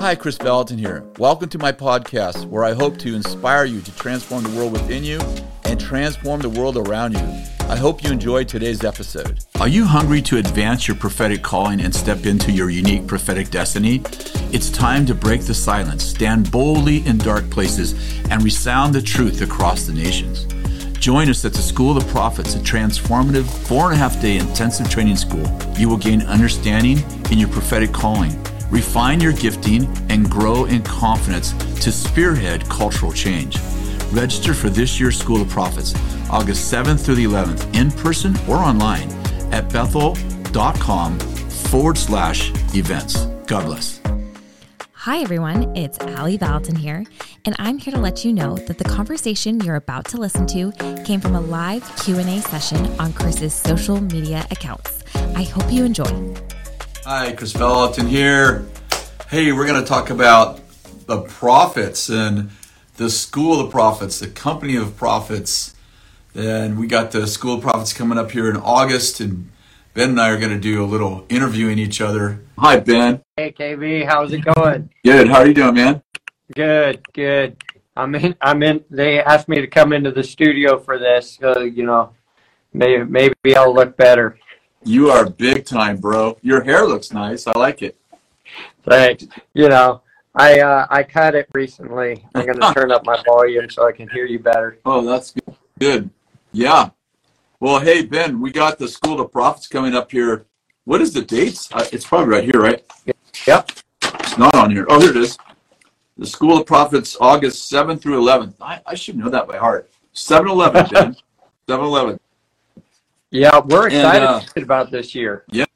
Hi, Kris Vallotton here. Welcome to my podcast where I hope to inspire you to transform the world within you and transform the world around you. I hope you enjoyed today's episode. Are you hungry to advance your prophetic calling and step into your unique prophetic destiny? It's time to break the silence, stand boldly in dark places, and resound the truth across the nations. Join us at the School of the Prophets, a transformative four and a half day intensive training school. You will gain understanding in your prophetic calling, refine your gifting, and grow in confidence to spearhead cultural change. Register for this year's School of Prophets, August 7th through the 11th, in person or online at bethel.com forward slash events. God bless. Hi everyone, it's Ali Vallotton here, and I'm here to let you know that the conversation you're about to listen to came from a live Q&A session on Kris's social media accounts. I hope you enjoy. Hi, Kris Vallotton here. Hey, we're going to talk about the prophets and the School of the Prophets, the Company of Prophets. And we got the School of Prophets coming up here in August, and Ben and I are going to do a little interviewing each other. Hi, Ben. Hey KB, how's it going? Good. How are you doing, man? Good, good. I'm in. I'm in. They asked me to come into the studio for this, so you know, maybe maybe I'll look better. You are big time, bro. Your hair looks nice. I like it. Thanks. You know, I uh, I cut it recently. I'm gonna turn up my volume so I can hear you better. Oh, that's good. Good. Yeah. Well, hey Ben, we got the School of Prophets coming up here. What is the dates? Uh, it's probably right here, right? Yep. It's not on here. Oh, here it is. The School of Prophets, August 7th through 11th. I, I should know that by heart. 7 11, Ben. 7 11. Yeah, we're And, excited uh, about this year. Yeah.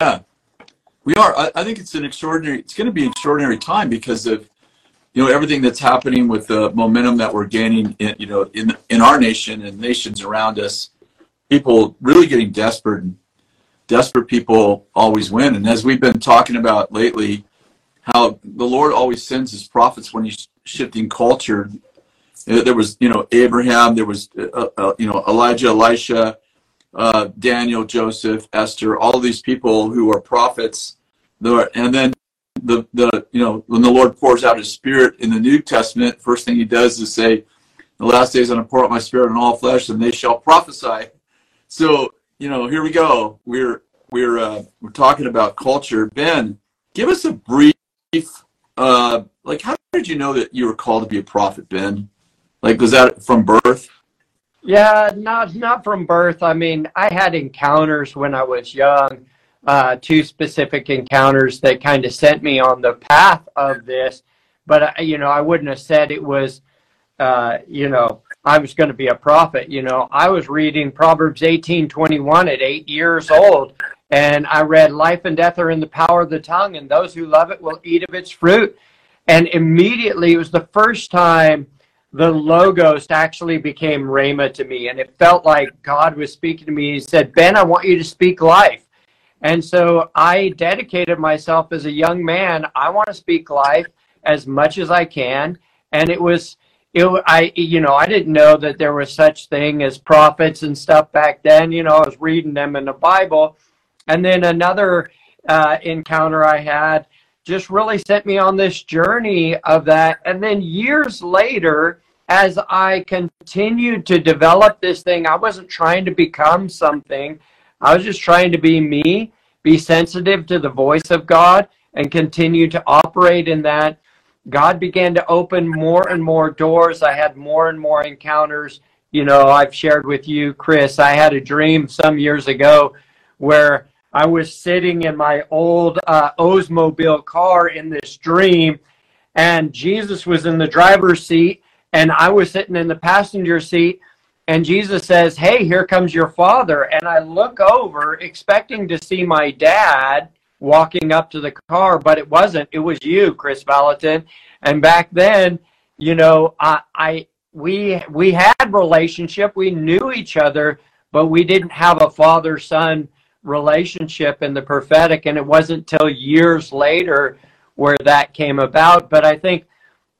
yeah, We are. I, I think it's an extraordinary, it's going to be an extraordinary time because of, you know, everything that's happening with the momentum that we're gaining in, you know, in, in our nation and nations around us. People really getting desperate and desperate people always win. And as we've been talking about lately, how the Lord always sends his prophets when he's shifting culture. There was, you know, Abraham, there was, uh, uh, you know, Elijah, Elisha, uh, Daniel, Joseph, Esther, all these people who are prophets. The, and then the, the, you know, when the Lord pours out his spirit in the New Testament, first thing he does is say, the last days I'm going to pour out my spirit on all flesh and they shall prophesy. So, you know, here we go. We're, we're, uh, we're talking about culture. Ben, give us a brief, uh, like, how did you know that you were called to be a prophet, Ben? Like, was that from birth? Yeah, not not from birth. I mean, I had encounters when I was young, uh, two specific encounters that kind of sent me on the path of this. But uh, you know, I wouldn't have said it was, uh, you know, I was going to be a prophet. You know, I was reading Proverbs eighteen twenty one at eight years old, and I read, "Life and death are in the power of the tongue, and those who love it will eat of its fruit." And immediately, it was the first time the logos actually became rhema to me and it felt like god was speaking to me. He said ben i want you to speak life. And so i dedicated myself as a young man. I want to speak life as much as i can. And it was it i you know i didn't know that there was such thing as prophets and stuff back then. You know i was reading them in the bible. And then another uh, encounter i had just really sent me on this journey of that. And then years later, as I continued to develop this thing, I wasn't trying to become something. I was just trying to be me, be sensitive to the voice of God, and continue to operate in that. God began to open more and more doors. I had more and more encounters. You know, I've shared with you, Kris, I had a dream some years ago where I was sitting in my old uh, Oldsmobile car in this dream, and Jesus was in the driver's seat, and I was sitting in the passenger seat. And Jesus says, Hey, here comes your father. And I look over, expecting to see my dad walking up to the car, but it wasn't. It was you, Kris Vallotton. And back then, you know, I, I we we had relationship, we knew each other, but we didn't have a father son relationship in the prophetic. And it wasn't till years later where that came about. But I think,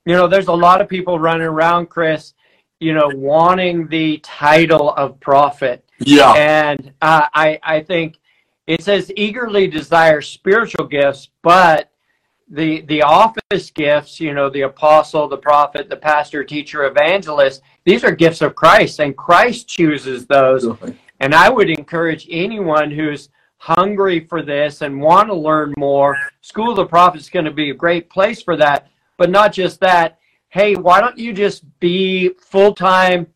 you know, there's a lot of people running around, Kris, you know, wanting the title of prophet. Yeah. And uh, I, I think it says eagerly desire spiritual gifts, but the the office gifts, you know, the apostle, the prophet, the pastor, teacher, evangelist, these are gifts of Christ, and Christ chooses those. And I would encourage anyone who's hungry for this and want to learn more, School of the Prophet is going to be a great place for that. But not just that. Hey, why don't you just be full time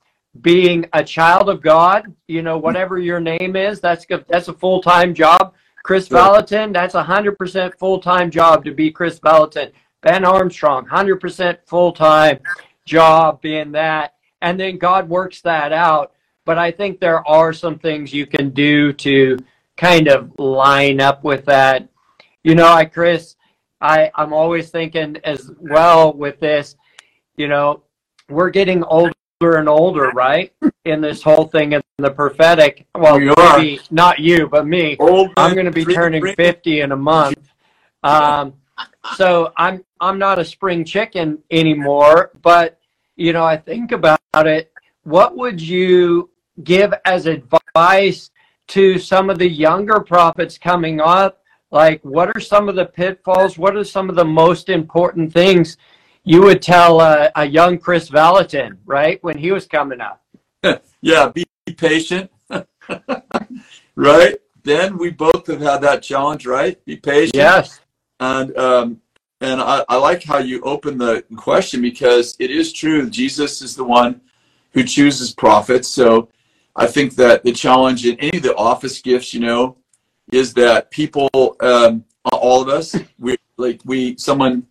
being a child of God? You know, whatever your name is, that's that's a full time job. Kris sure. Vallotton, that's a hundred percent full time job to be Kris Vallotton. Ben Armstrong, hundred percent full time job being that, and then God works that out. But I think there are some things you can do to kind of line up with that. You know, I Kris, I I'm always thinking as well with this. You know, we're getting older and older, right? In this whole thing in the prophetic. Well, you maybe not you, but me. Old I'm going to be turning 50 in a month. Um, so I'm I'm not a spring chicken anymore. But you know, I think about it. What would you give as advice to some of the younger prophets coming up? Like, what are some of the pitfalls? What are some of the most important things you would tell a, a young Kris Vallotton right, when he was coming up? yeah, be patient, right? Then we both have had that challenge, right? Be patient. Yes. And um, and I, I like how you open the question because it is true. Jesus is the one who chooses prophets. So I think that the challenge in any of the office gifts, you know, is that people, um, all of us, we like we someone,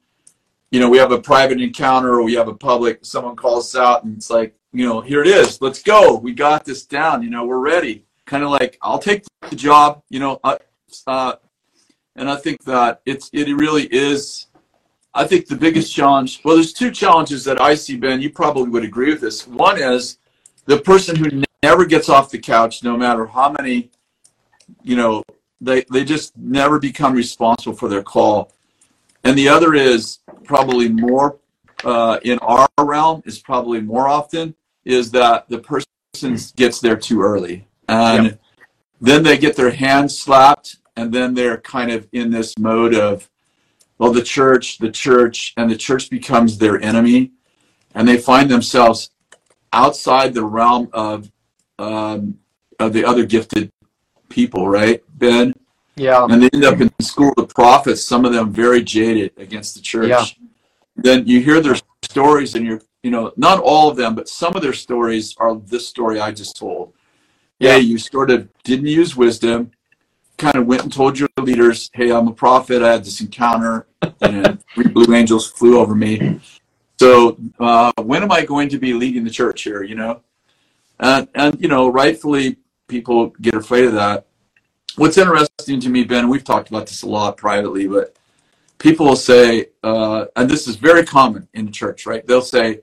you know, we have a private encounter or we have a public. Someone calls us out and it's like, you know, here it is. Let's go. We got this down. You know, we're ready. Kind of like I'll take the job. You know, uh, uh, and I think that it's it really is. I think the biggest challenge. Well, there's two challenges that I see, Ben. You probably would agree with this. One is the person who never gets off the couch, no matter how many, you know, they, they just never become responsible for their call. And the other is probably more uh, in our realm is probably more often is that the person gets there too early. And yep. then they get their hands slapped and then they're kind of in this mode of, well, the church, the church, and the church becomes their enemy. And they find themselves outside the realm of um, of the other gifted people, right, Ben? Yeah. And they end up in school of prophets, some of them very jaded against the church. Yeah. Then you hear their stories and you're, you know, not all of them, but some of their stories are this story I just told. Yeah, hey, you sort of didn't use wisdom, kind of went and told your leaders, hey, I'm a prophet. I had this encounter and three blue angels flew over me. So uh, when am I going to be leading the church here, you know? And, and, you know, rightfully, people get afraid of that. What's interesting to me, Ben, we've talked about this a lot privately, but people will say, uh, and this is very common in the church, right? They'll say,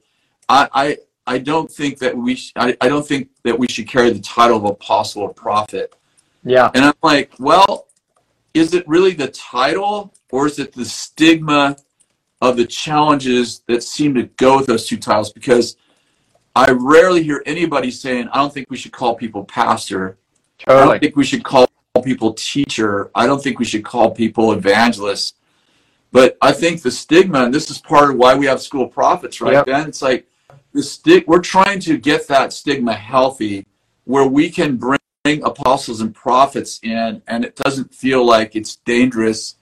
I, I, I don't think that we, sh- I, I don't think that we should carry the title of apostle or prophet. Yeah. And I'm like, well, is it really the title or is it the stigma of the challenges that seem to go with those two titles? Because I rarely hear anybody saying, I don't think we should call people pastor. Totally. I don't think we should call people teacher. I don't think we should call people evangelist. But I think the stigma, and this is part of why we have school prophets, right, yep. Ben? It's like the stick. We're trying to get that stigma healthy, where we can bring apostles and prophets in, and it doesn't feel like it's dangerous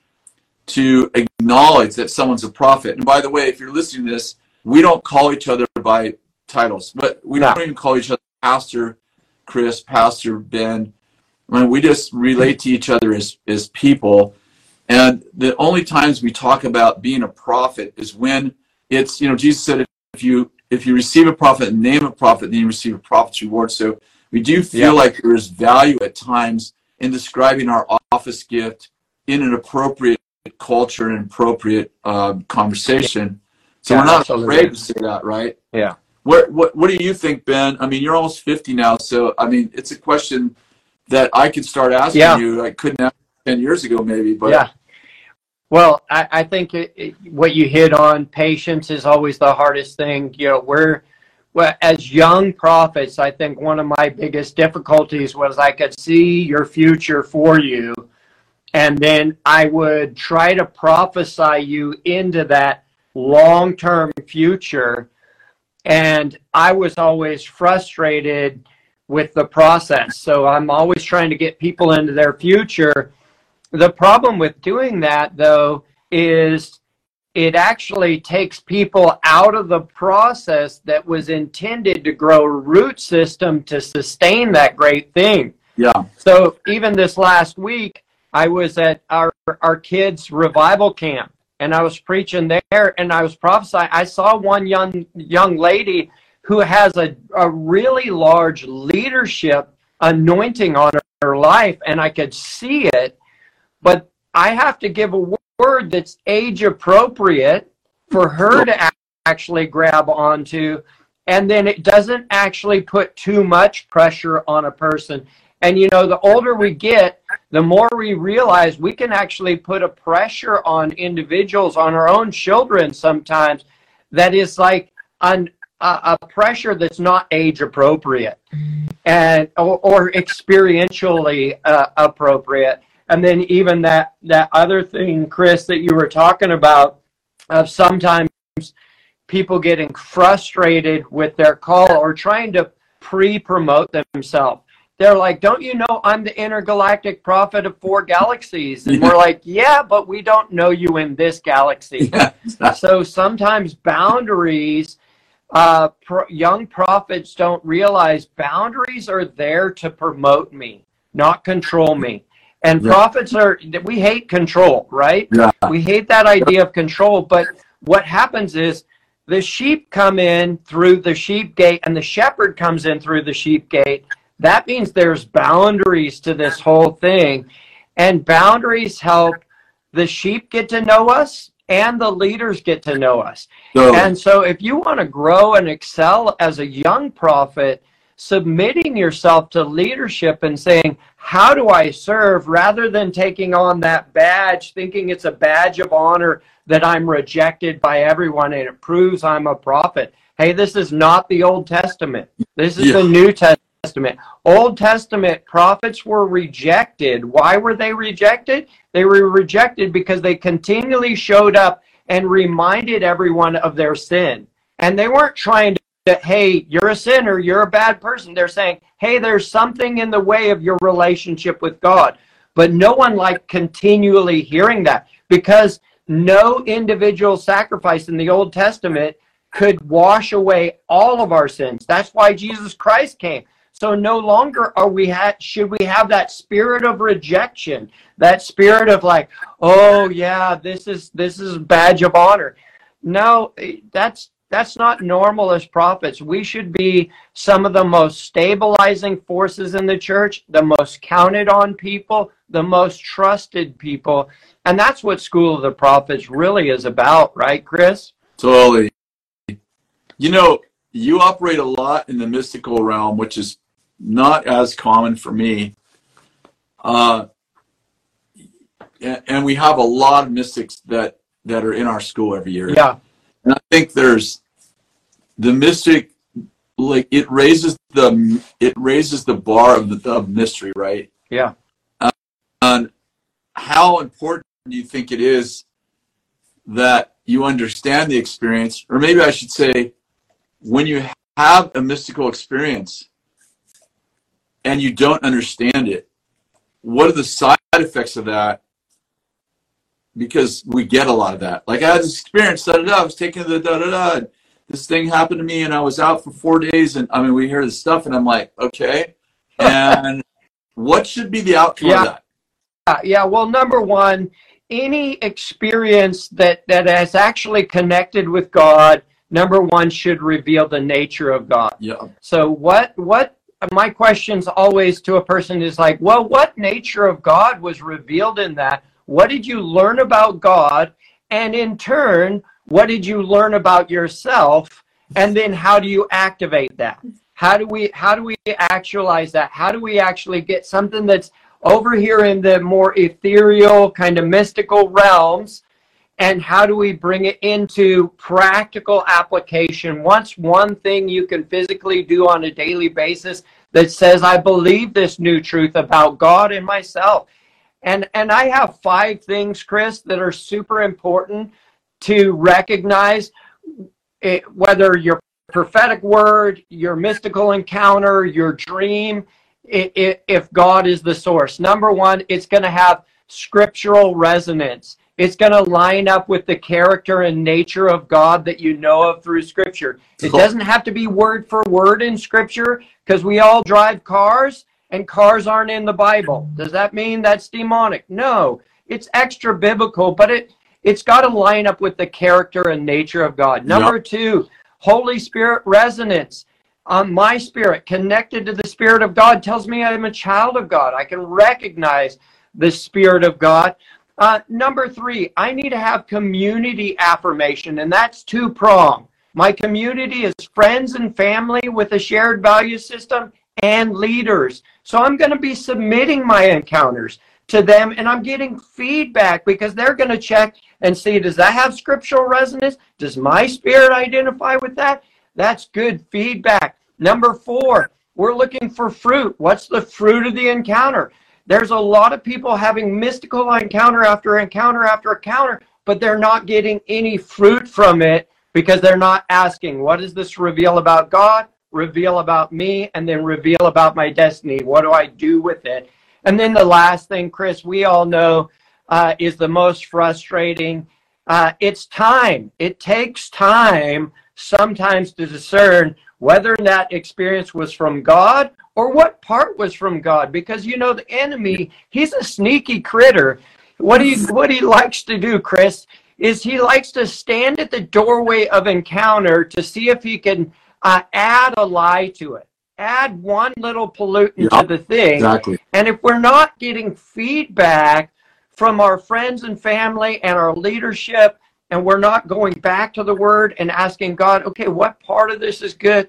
to acknowledge that someone's a prophet. And by the way, if you're listening to this, we don't call each other by titles, but we don't even call each other Pastor Kris, Pastor Ben. I mean, we just relate to each other as, as people. And the only times we talk about being a prophet is when it's, you know, Jesus said, if you if you receive a prophet and name a prophet, then you receive a prophet's reward. So we do feel yeah. like there is value at times in describing our office gift in an appropriate culture and appropriate um, conversation. So yeah, we're not absolutely. afraid to say that, right? Yeah. What, what what do you think, Ben? I mean, you're almost 50 now, so I mean, it's a question that I could start asking yeah. you. I couldn't ask 10 years ago, maybe, but yeah. Well, I, I think it, it, what you hit on, patience is always the hardest thing. You know, we're well, as young prophets, I think one of my biggest difficulties was I could see your future for you, and then I would try to prophesy you into that long term future. And I was always frustrated with the process. So I'm always trying to get people into their future. The problem with doing that, though, is it actually takes people out of the process that was intended to grow a root system to sustain that great thing. Yeah. So even this last week, I was at our our kids' revival camp, and I was preaching there, and I was prophesying. I saw one young young lady who has a, a really large leadership anointing on her, her life, and I could see it, but I have to give a word that's age appropriate for her to actually grab onto and then it doesn't actually put too much pressure on a person and you know the older we get the more we realize we can actually put a pressure on individuals on our own children sometimes that is like an, a, a pressure that's not age appropriate and or, or experientially uh, appropriate. And then even that that other thing Kris that you were talking about of sometimes people getting frustrated with their call or trying to pre-promote themselves they're like don't you know i'm the intergalactic prophet of four galaxies and we're like yeah but we don't know you in this galaxy Yeah. so sometimes boundaries uh, pro- young prophets don't realize boundaries are there to promote me not control me and Yeah. prophets are we hate control right Yeah. we hate that idea of control but what happens is the sheep come in through the sheep gate and the shepherd comes in through the sheep gate that means there's boundaries to this whole thing and boundaries help the sheep get to know us and the leaders get to know us So, and so, if you want to grow and excel as a young prophet, submitting yourself to leadership and saying, How do I serve? rather than taking on that badge, thinking it's a badge of honor that I'm rejected by everyone and it proves I'm a prophet. Hey, this is not the Old Testament. This is Yeah. the New Testament. Old Testament prophets were rejected. Why were they rejected? They were rejected because they continually showed up and reminded everyone of their sin. And they weren't trying to, hey, you're a sinner, you're a bad person. They're saying, hey, there's something in the way of your relationship with God. But no one liked continually hearing that because no individual sacrifice in the Old Testament could wash away all of our sins. That's why Jesus Christ came. So no longer are we ha- should we have that spirit of rejection, that spirit of like, oh yeah, this is this is badge of honor. No, eh, that's that's not normal as prophets. We should be some of the most stabilizing forces in the church, the most counted on people, the most trusted people. And that's what School of the Prophets really is about, right, Kris? totally. You know, you operate a lot in the mystical realm, which is not as common for me. Uh, and, we have a lot of mystics that that are in our school every year. Yeah. And I think there's the mystic, like it raises the it raises the bar of the of mystery, right? Yeah. And how important do you think it is that you understand the experience, or maybe I should say, when you have a mystical experience and you don't understand it, what are the side effects of that? Because we get a lot of that. Like I had this experience, da da da. I was taking the da da da. This thing happened to me, and I was out for four days. And I mean, we hear this stuff, and I'm like, okay. And what should be the outcome Yeah. of that? Uh, yeah, well, number one, any experience that, that has actually connected with God, number one, should reveal the nature of God. Yeah. So, what, what, my questions always to a person is like, well, what nature of God was revealed in that? What did you learn about God? And in turn, what did you learn about yourself? And then how do you activate that? How do we, how do we actualize that? How do we actually get something that's over here in the more ethereal, kind of mystical realms, and how do we bring it into practical application? What's one thing you can physically do on a daily basis that says, I believe this new truth about God and myself? And and I have five things, Kris, that are super important to recognize it, whether your prophetic word, your mystical encounter, your dream, it, it, if God is the source. Number one, it's going to have scriptural resonance. It's going to line up with the character and nature of God that you know of through Scripture. It doesn't have to be word for word in Scripture because we all drive cars and cars aren't in the Bible. Does that mean that's demonic? No. It's extra biblical, but it it's got to line up with the character and nature of God. Number yep. two, Holy Spirit resonance on my spirit, connected to the Spirit of God, tells me I'm a child of God. I can recognize the Spirit of God. Uh, number three, I need to have community affirmation, and that's two prong. My community is friends and family with a shared value system and leaders. So I'm going to be submitting my encounters to them and I'm getting feedback because they're going to check and see does that have scriptural resonance? Does my spirit identify with that? That's good feedback. Number four, we're looking for fruit. What's the fruit of the encounter? There's a lot of people having mystical encounter after encounter after encounter, but they're not getting any fruit from it because they're not asking, what does this reveal about God, reveal about me, and then reveal about my destiny? What do I do with it? And then the last thing, Kris, we all know uh, is the most frustrating. Uh, it's time. It takes time sometimes to discern whether that experience was from God or what part was from God. Because you know the enemy, he's a sneaky critter. What he what he likes to do, Kris, is he likes to stand at the doorway of encounter to see if he can uh, add a lie to it. Add one little pollutant yep, to the thing. Exactly. And if we're not getting feedback from our friends and family and our leadership, and we're not going back to the word and asking God, okay, what part of this is good?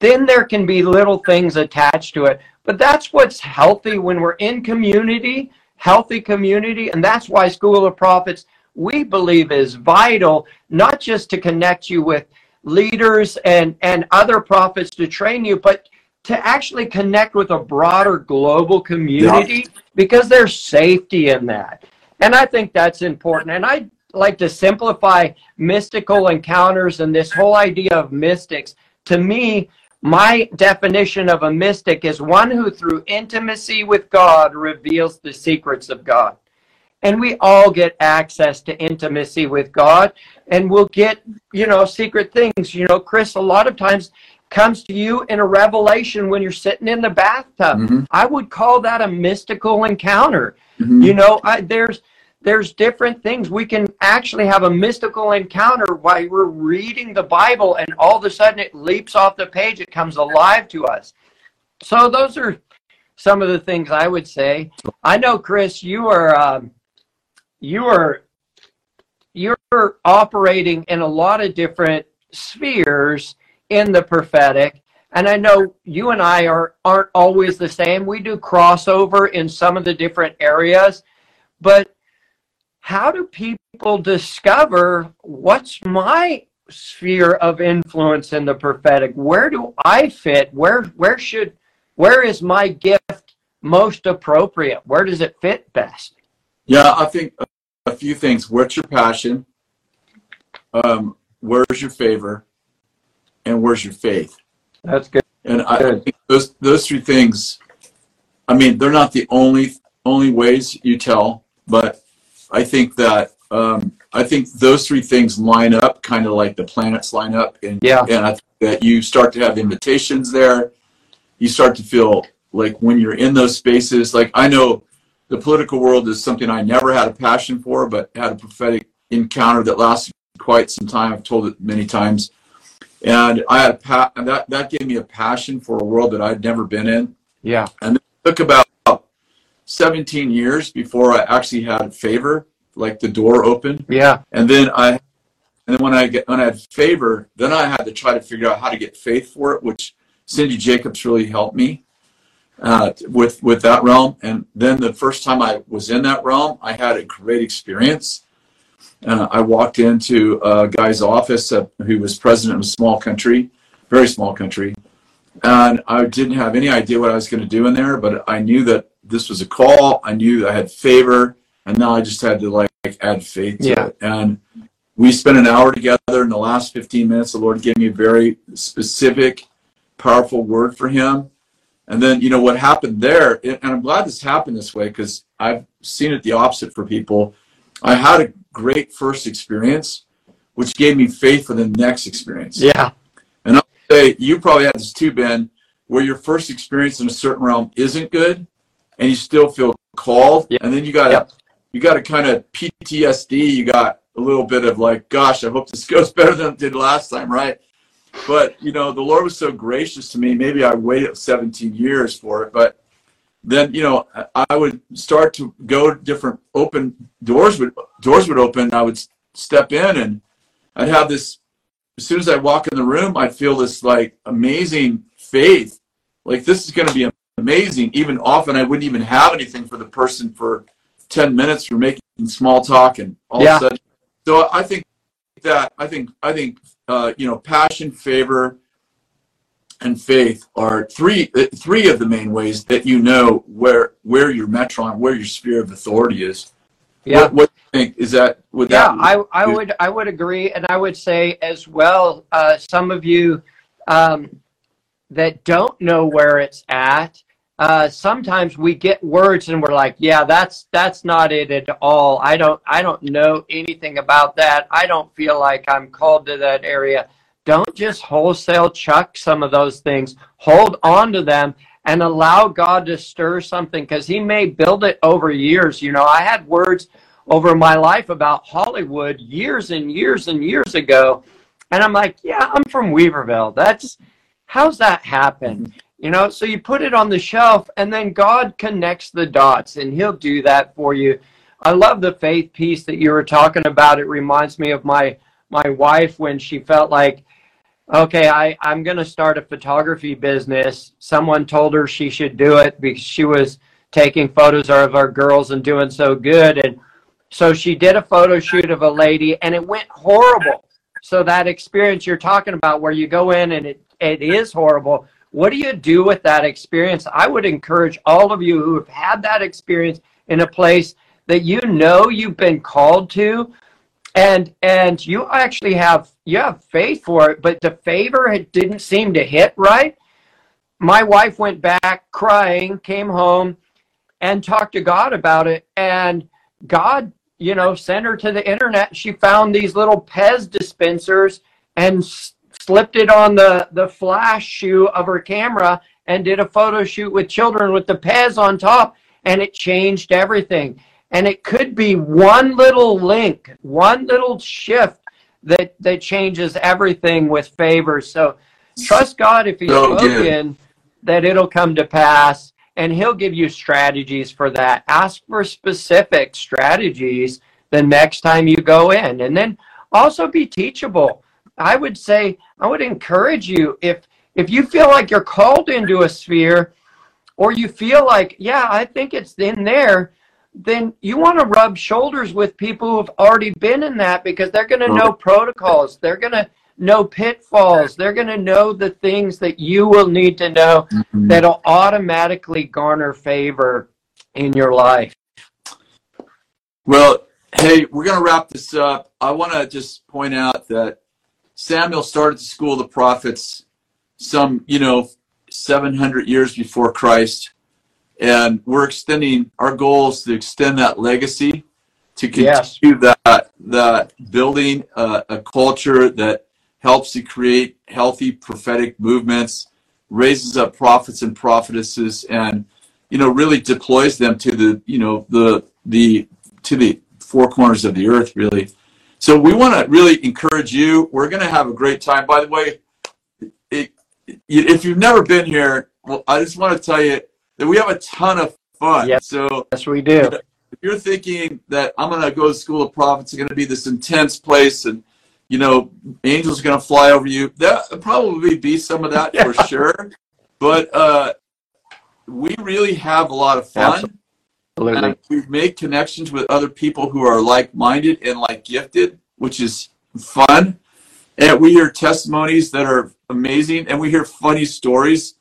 Then there can be little things attached to it. But that's what's healthy when we're in community, healthy community, and that's why School of Prophets we believe is vital, not just to connect you with leaders and, and other prophets to train you, but to actually connect with a broader global community yeah. because there's safety in that. And I think that's important. And I like to simplify mystical encounters and this whole idea of mystics. To me, my definition of a mystic is one who, through intimacy with God, reveals the secrets of God. And we all get access to intimacy with God, and we'll get, you know, secret things. You know, Kris, a lot of times comes to you in a revelation when you're sitting in the bathtub. Mm-hmm. I would call that a mystical encounter. Mm-hmm. You know, I, there's there's different things. We can actually have a mystical encounter while we're reading the Bible, and all of a sudden it leaps off the page. It comes alive to us. So those are some of the things I would say. I know, Kris, you are um, you are you're operating in a lot of different spheres in the prophetic. And I know you and I are aren't always the same. We do crossover in some of the different areas, but how do people discover what's my sphere of influence in the prophetic? Where do I fit? Where where should where is my gift most appropriate? Where does it fit best? Yeah, I think a few things. What's your passion? Um, where's your favor? And where's your faith? That's good. And I, I think those those three things. I mean, they're not the only only ways you tell, but I think that um, I think those three things line up, kind of like the planets line up, and yeah, and I think that you start to have invitations there. You start to feel like when you're in those spaces, like I know the political world is something I never had a passion for, but had a prophetic encounter that lasted quite some time. I've told it many times, and I had a pa- that that gave me a passion for a world that I'd never been in. Yeah, and it took about 17 years before I actually had favor, like the door open. Yeah. And then I, and then when I get when I had favor, then I had to try to figure out how to get faith for it, which Cindy Jacobs really helped me uh, with with that realm. And then the first time I was in that realm, I had a great experience. Uh, I walked into a guy's office uh, who was president of a small country, very small country, and I didn't have any idea what I was going to do in there, but I knew that this was a call. I knew I had favor, and now I just had to like add faith to Yeah. it. And we spent an hour together. In the last 15 minutes, the Lord gave me a very specific, powerful word for him. And then, you know, what happened there, and I'm glad this happened this way because I've seen it the opposite for people. I had a great first experience, which gave me faith for the next experience. Yeah. And I'll say, you probably had this too, Ben, where your first experience in a certain realm isn't good, and you still feel called, Yep. and then you got Yep. you got a kind of PTSD. You got a little bit of like, gosh, I hope this goes better than it did last time, right? But you know, the Lord was so gracious to me. Maybe I waited 17 years for it, but then you know, I- I would start to go to different open doors would doors would open. I would step in, and I'd have this. As soon as I walk in the room, I'd feel this like amazing faith. Like this is going to be amazing. Even often, I wouldn't even have anything for the person for 10 minutes for making small talk and all Yeah. of a sudden. So I think that I think I think uh, you know passion, favor, and faith are three uh, three of the main ways that you know where where your metron, where your sphere of authority is. Yeah. What, what do you think is that? Would Yeah, that? I, I would I would agree, and I would say as well, uh, some of you um, that don't know where it's at. Uh, sometimes we get words and we're like, yeah, that's that's not it at all. I don't I don't know anything about that. I don't feel like I'm called to that area. Don't just wholesale chuck some of those things. Hold on to them and allow God to stir something because He may build it over years. You know, I had words over my life about Hollywood years and years and years ago. And I'm like, yeah, I'm from Weaverville. That's how's that happen? You know, so you put it on the shelf and then God connects the dots and he'll do that for you. I love the faith piece that you were talking about. It reminds me of my my wife when she felt like okay, I, I'm to start a photography business. Someone told her she should do it because she was taking photos of our girls and doing so good. And so she did a photo shoot of a lady and it went horrible. So that experience you're talking about where you go in and it, it is horrible. What do you do with that experience? I would encourage all of you who have had that experience in a place that you know you've been called to and and you actually have you have faith for it but the favor didn't seem to hit right my wife went back crying came home and talked to god about it and god you know sent her to the internet she found these little pez dispensers and slipped it on the the flash shoe of her camera and did a photo shoot with children with the pez on top and it changed everything and it could be one little link, one little shift that that changes everything with favor. So trust God if He's spoken that it'll come to pass, and He'll give you strategies for that. Ask for specific strategies the next time you go in, and then also be teachable. I would say I would encourage you if if you feel like you're called into a sphere, or you feel like yeah, I think it's in there then you want to rub shoulders with people who've already been in that because they're going to know protocols. They're going to know pitfalls. They're going to know the things that you will need to know Mhm. that'll automatically garner favor in your life. Well, hey, we're going to wrap this up. I want to just point out that Samuel started the school of the prophets some, you know, 700 years before Christ. And we're extending, our goal is to extend that legacy, to Yes. continue that, that building uh, a culture that helps to create healthy prophetic movements, raises up prophets and prophetesses, and, you know, really deploys them to the, you know, the, the, to the four corners of the earth, really. So we want to really encourage you. We're going to have a great time. By the way, it, if you've never been here, well, I just want to tell you that we have a ton of fun. Yep. So Yes, we do. if you're thinking that I'm going to go to School of Prophets, it's going to be this intense place, and you know, angels are going to fly over you, that probably be some of that for sure. But uh, we really have a lot of fun. Absolutely. And we make connections with other people who are like-minded and like gifted, which is fun. And we hear testimonies that are amazing, and we hear funny stories.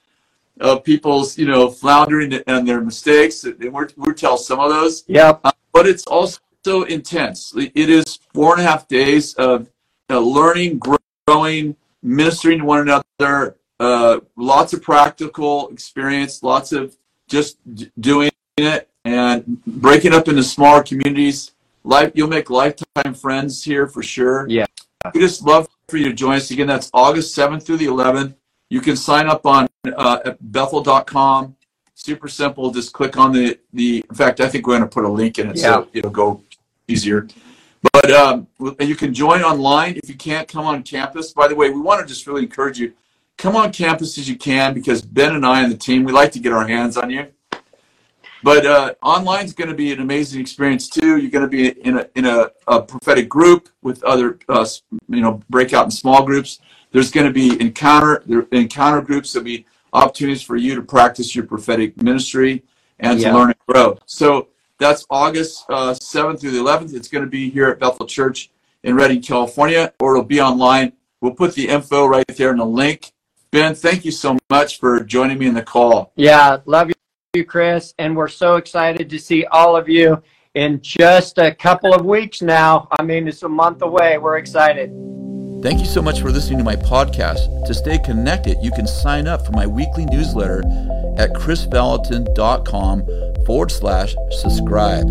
of people's, you know, floundering and their mistakes. And we're, we're tell some of those. Yep. Uh, but it's also so intense. It is four and a half days of uh, learning, growing, ministering to one another, uh, lots of practical experience, lots of just d- doing it and breaking up into smaller communities. Life, you'll make lifetime friends here for sure. Yeah. We just love for you to join us again. That's August 7th through the 11th. You can sign up on uh, at Bethel.com. Super simple. Just click on the the. In fact, I think we're going to put a link in it Yeah. so it'll go easier. But um, you can join online if you can't come on campus. By the way, we want to just really encourage you come on campus as you can because Ben and I and the team we like to get our hands on you. But uh, online is going to be an amazing experience too. You're going to be in a in a, a prophetic group with other uh, you know breakout in small groups. There's going to be encounter there encounter groups. There'll be opportunities for you to practice your prophetic ministry and Yeah. to learn and grow. So that's August uh, 7th through the 11th. It's going to be here at Bethel Church in Redding, California, or it'll be online. We'll put the info right there in the link. Ben, thank you so much for joining me in the call. Yeah. Love you, Kris. And we're so excited to see all of you in just a couple of weeks now. I mean, it's a month away. We're excited. Thank you so much for listening to my podcast. To stay connected, you can sign up for my weekly newsletter at krisvallotton.com forward slash subscribe.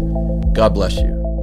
God bless you.